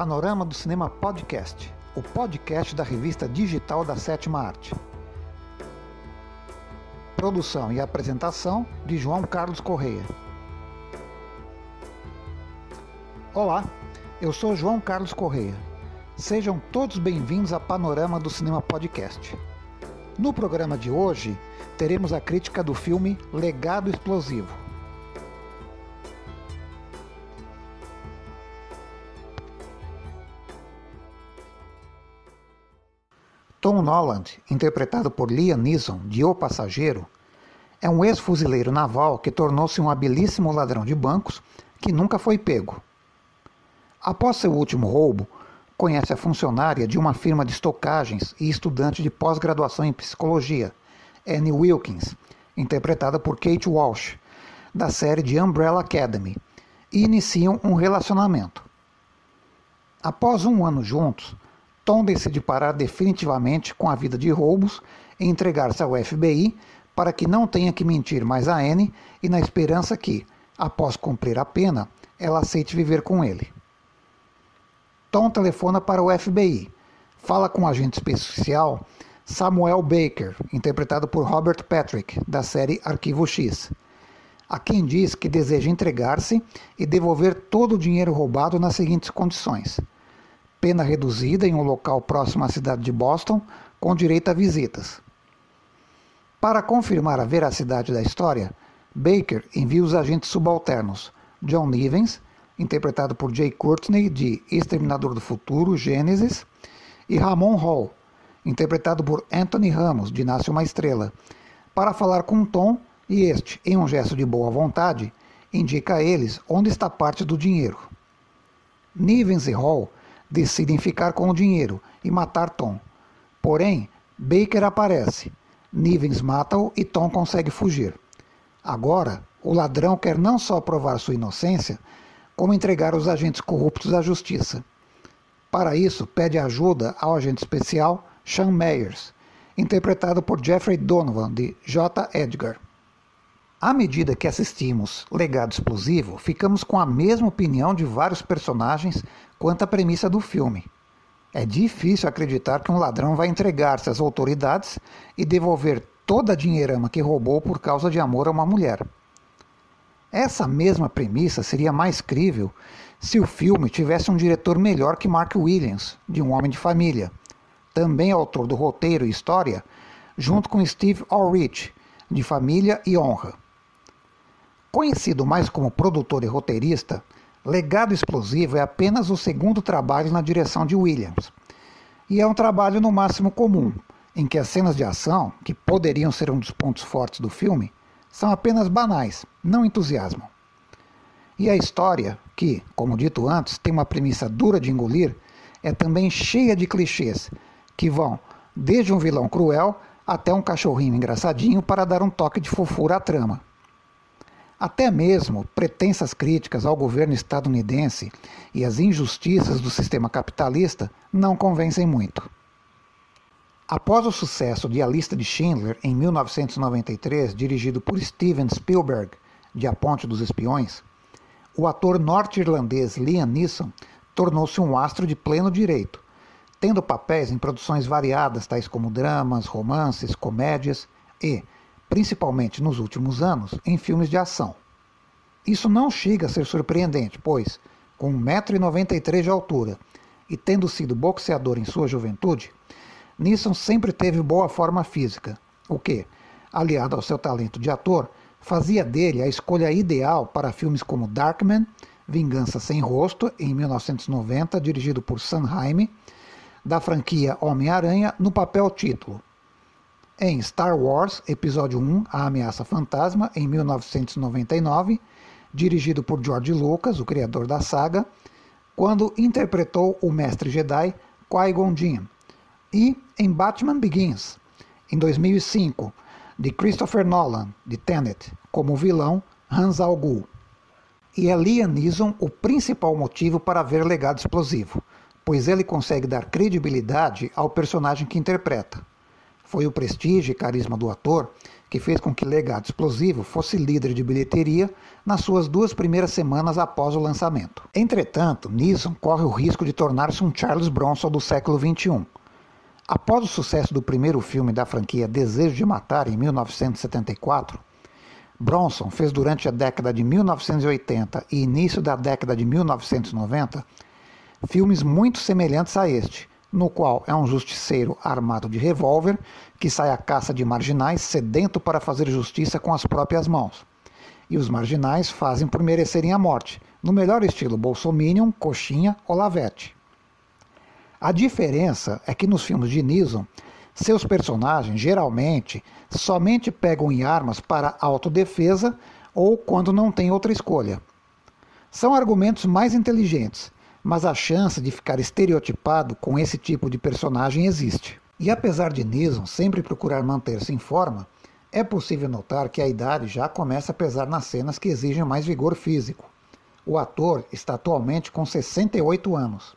Panorama do Cinema Podcast, o podcast da revista digital da Sétima Arte. Produção e apresentação de João Carlos Correia. Olá, eu sou João Carlos Correia. Sejam todos bem-vindos a Panorama do Cinema Podcast. No programa de hoje, teremos a crítica do filme Legado Explosivo, Tom Noland, interpretado por Liam Neeson de O Passageiro, é um ex-fuzileiro naval que tornou-se um habilíssimo ladrão de bancos que nunca foi pego. Após seu último roubo, conhece a funcionária de uma firma de estocagens e estudante de pós-graduação em psicologia, Annie Wilkins, interpretada por Kate Walsh, da série de Umbrella Academy, e iniciam um relacionamento. Após um ano juntos, Tom decide parar definitivamente com a vida de roubos e entregar-se ao FBI para que não tenha que mentir mais a Anne e na esperança que, após cumprir a pena, ela aceite viver com ele. Tom telefona para o FBI, fala com o agente especial Samuel Baker, interpretado por Robert Patrick, da série Arquivo X, a quem diz que deseja entregar-se e devolver todo o dinheiro roubado nas seguintes condições pena reduzida em um local próximo à cidade de Boston, com direito a visitas. Para confirmar a veracidade da história, Baker envia os agentes subalternos John Nivens, interpretado por Jay Courtney de Exterminador do Futuro, Gênesis, e Ramon Hall, interpretado por Anthony Ramos, de Nasce uma Estrela, para falar com Tom e este, em um gesto de boa vontade, indica a eles onde está parte do dinheiro. Nivens e Hall decidem ficar com o dinheiro e matar Tom. Porém, Baker aparece. Nivens mata-o e Tom consegue fugir. Agora, o ladrão quer não só provar sua inocência, como entregar os agentes corruptos à justiça. Para isso, pede ajuda ao agente especial Sean Meyers, interpretado por Jeffrey Donovan, de J. Edgar. À medida que assistimos Legado Explosivo, ficamos com a mesma opinião de vários personagens quanto à premissa do filme. É difícil acreditar que um ladrão vai entregar-se às autoridades e devolver toda a dinheirama que roubou por causa de amor a uma mulher. Essa mesma premissa seria mais crível se o filme tivesse um diretor melhor que Mark Williams, de Um Homem de Família, também autor do roteiro e história, junto com Steve Ulrich, de Família e Honra. Conhecido mais como produtor e roteirista, Legado Explosivo é apenas o segundo trabalho na direção de Williams. E é um trabalho no máximo comum, em que as cenas de ação, que poderiam ser um dos pontos fortes do filme, são apenas banais, não entusiasmam. E a história, que, como dito antes, tem uma premissa dura de engolir, é também cheia de clichês, que vão desde um vilão cruel até um cachorrinho engraçadinho para dar um toque de fofura à trama. Até mesmo pretensas críticas ao governo estadunidense e as injustiças do sistema capitalista não convencem muito. Após o sucesso de A Lista de Schindler em 1993, dirigido por Steven Spielberg, de A Ponte dos Espiões, o ator norte-irlandês Liam Neeson tornou-se um astro de pleno direito, tendo papéis em produções variadas, tais como dramas, romances, comédias e, principalmente nos últimos anos, em filmes de ação. Isso não chega a ser surpreendente, pois, com 1,93m de altura e tendo sido boxeador em sua juventude, Nissan sempre teve boa forma física, o que, aliado ao seu talento de ator, fazia dele a escolha ideal para filmes como Darkman, Vingança Sem Rosto, em 1990, dirigido por Sam Raimi, da franquia Homem-Aranha, no papel título, em Star Wars Episódio 1 A Ameaça Fantasma, em 1999, dirigido por George Lucas, o criador da saga, quando interpretou o mestre Jedi Qui-Gon Jinn, e em Batman Begins, em 2005, de Christopher Nolan, de Tenet, como vilão Hans Al. E é Liam Neeson o principal motivo para ver Legado Explosivo, pois ele consegue dar credibilidade ao personagem que interpreta. Foi o prestígio e carisma do ator que fez com que Legado Explosivo fosse líder de bilheteria nas suas duas primeiras semanas após o lançamento. Entretanto, Neeson corre o risco de tornar-se um Charles Bronson do século XXI. Após o sucesso do primeiro filme da franquia Desejo de Matar, em 1974, Bronson fez durante a década de 1980 e início da década de 1990 filmes muito semelhantes a este, no qual é um justiceiro armado de revólver que sai à caça de marginais sedento para fazer justiça com as próprias mãos. E os marginais fazem por merecerem a morte, no melhor estilo Bolsominion, Coxinha ou Lavete. A diferença é que nos filmes de Nixon, seus personagens geralmente somente pegam em armas para autodefesa ou quando não tem outra escolha. São argumentos mais inteligentes, mas a chance de ficar estereotipado com esse tipo de personagem existe. E apesar de Nison sempre procurar manter-se em forma, é possível notar que a idade já começa a pesar nas cenas que exigem mais vigor físico. O ator está atualmente com 68 anos.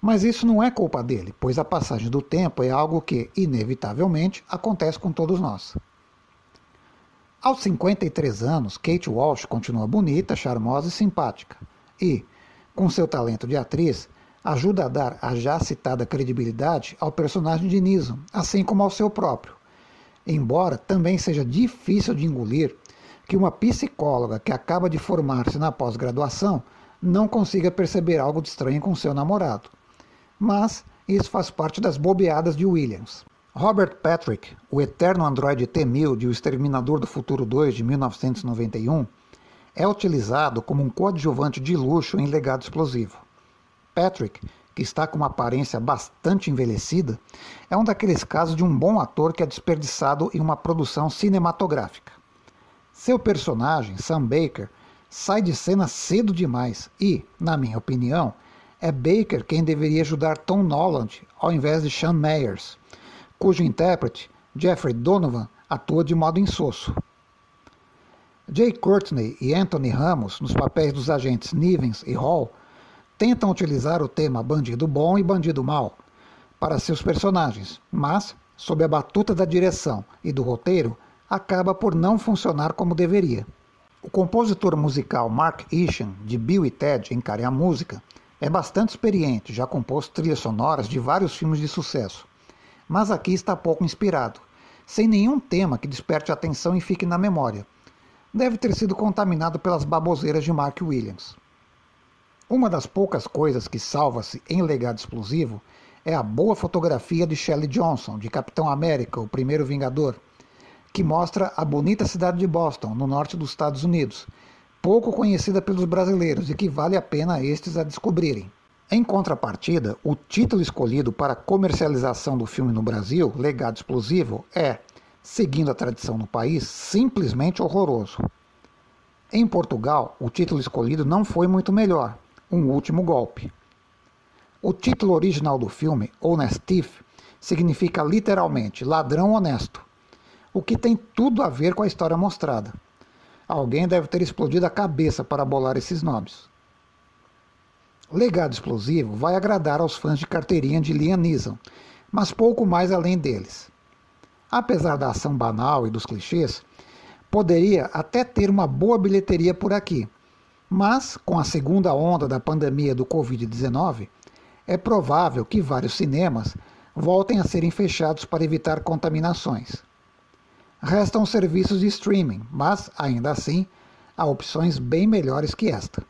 Mas isso não é culpa dele, pois a passagem do tempo é algo que, inevitavelmente, acontece com todos nós. Aos 53 anos, Kate Walsh continua bonita, charmosa e simpática. E, com seu talento de atriz, ajuda a dar a já citada credibilidade ao personagem de Nison, assim como ao seu próprio. Embora também seja difícil de engolir que uma psicóloga que acaba de formar-se na pós-graduação não consiga perceber algo de estranho com seu namorado. Mas isso faz parte das bobeadas de Williams. Robert Patrick, o eterno androide T-1000 de O Exterminador do Futuro 2 de 1991, é utilizado como um coadjuvante de luxo em legado explosivo. Patrick, que está com uma aparência bastante envelhecida, é um daqueles casos de um bom ator que é desperdiçado em uma produção cinematográfica. Seu personagem, Sam Baker, sai de cena cedo demais e, na minha opinião, é Baker quem deveria ajudar Tom Noland ao invés de Sean Meyers, cujo intérprete, Jeffrey Donovan, atua de modo insosso. Jay Courtney e Anthony Ramos, nos papéis dos agentes Nivens e Hall, tentam utilizar o tema bandido bom e bandido mal para seus personagens, mas, sob a batuta da direção e do roteiro, acaba por não funcionar como deveria. O compositor musical Mark Isham, de Bill e Ted Encare a Música, é bastante experiente, já compôs trilhas sonoras de vários filmes de sucesso, mas aqui está pouco inspirado, sem nenhum tema que desperte atenção e fique na memória deve ter sido contaminado pelas baboseiras de Mark Williams. Uma das poucas coisas que salva-se em Legado Explosivo é a boa fotografia de Shelley Johnson, de Capitão América, o primeiro Vingador, que mostra a bonita cidade de Boston, no norte dos Estados Unidos, pouco conhecida pelos brasileiros e que vale a pena estes a descobrirem. Em contrapartida, o título escolhido para comercialização do filme no Brasil, Legado Explosivo, é seguindo a tradição no país, simplesmente horroroso. Em Portugal, o título escolhido não foi muito melhor, Um Último Golpe. O título original do filme, Honest Thief, significa literalmente ladrão honesto, o que tem tudo a ver com a história mostrada. Alguém deve ter explodido a cabeça para bolar esses nomes. Legado Explosivo vai agradar aos fãs de carteirinha de Liam Neeson, mas pouco mais além deles. Apesar da ação banal e dos clichês, poderia até ter uma boa bilheteria por aqui. Mas, com a segunda onda da pandemia do Covid-19, é provável que vários cinemas voltem a serem fechados para evitar contaminações. Restam serviços de streaming, mas, ainda assim, há opções bem melhores que esta.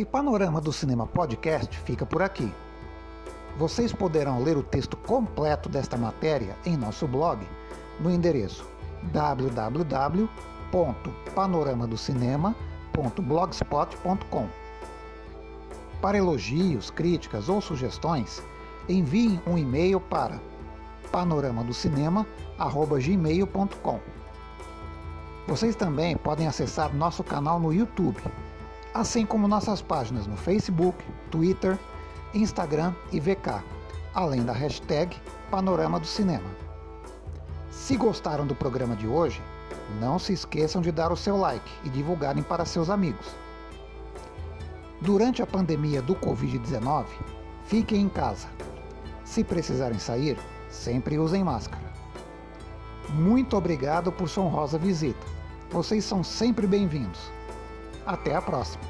E Panorama do Cinema Podcast fica por aqui. Vocês poderão ler o texto completo desta matéria em nosso blog no endereço www.panoramadocinema.blogspot.com. Para elogios, críticas ou sugestões, enviem um e-mail para panoramadocinema@gmail.com. Vocês também podem acessar nosso canal no YouTube assim como nossas páginas no Facebook, Twitter, Instagram e VK, além da hashtag Panorama do Cinema. Se gostaram do programa de hoje, não se esqueçam de dar o seu like e divulgarem para seus amigos. Durante a pandemia do Covid-19, Fiquem em casa. Se precisarem sair, sempre usem máscara. Muito obrigado por sua honrosa visita. Vocês são sempre bem-vindos. Até a próxima!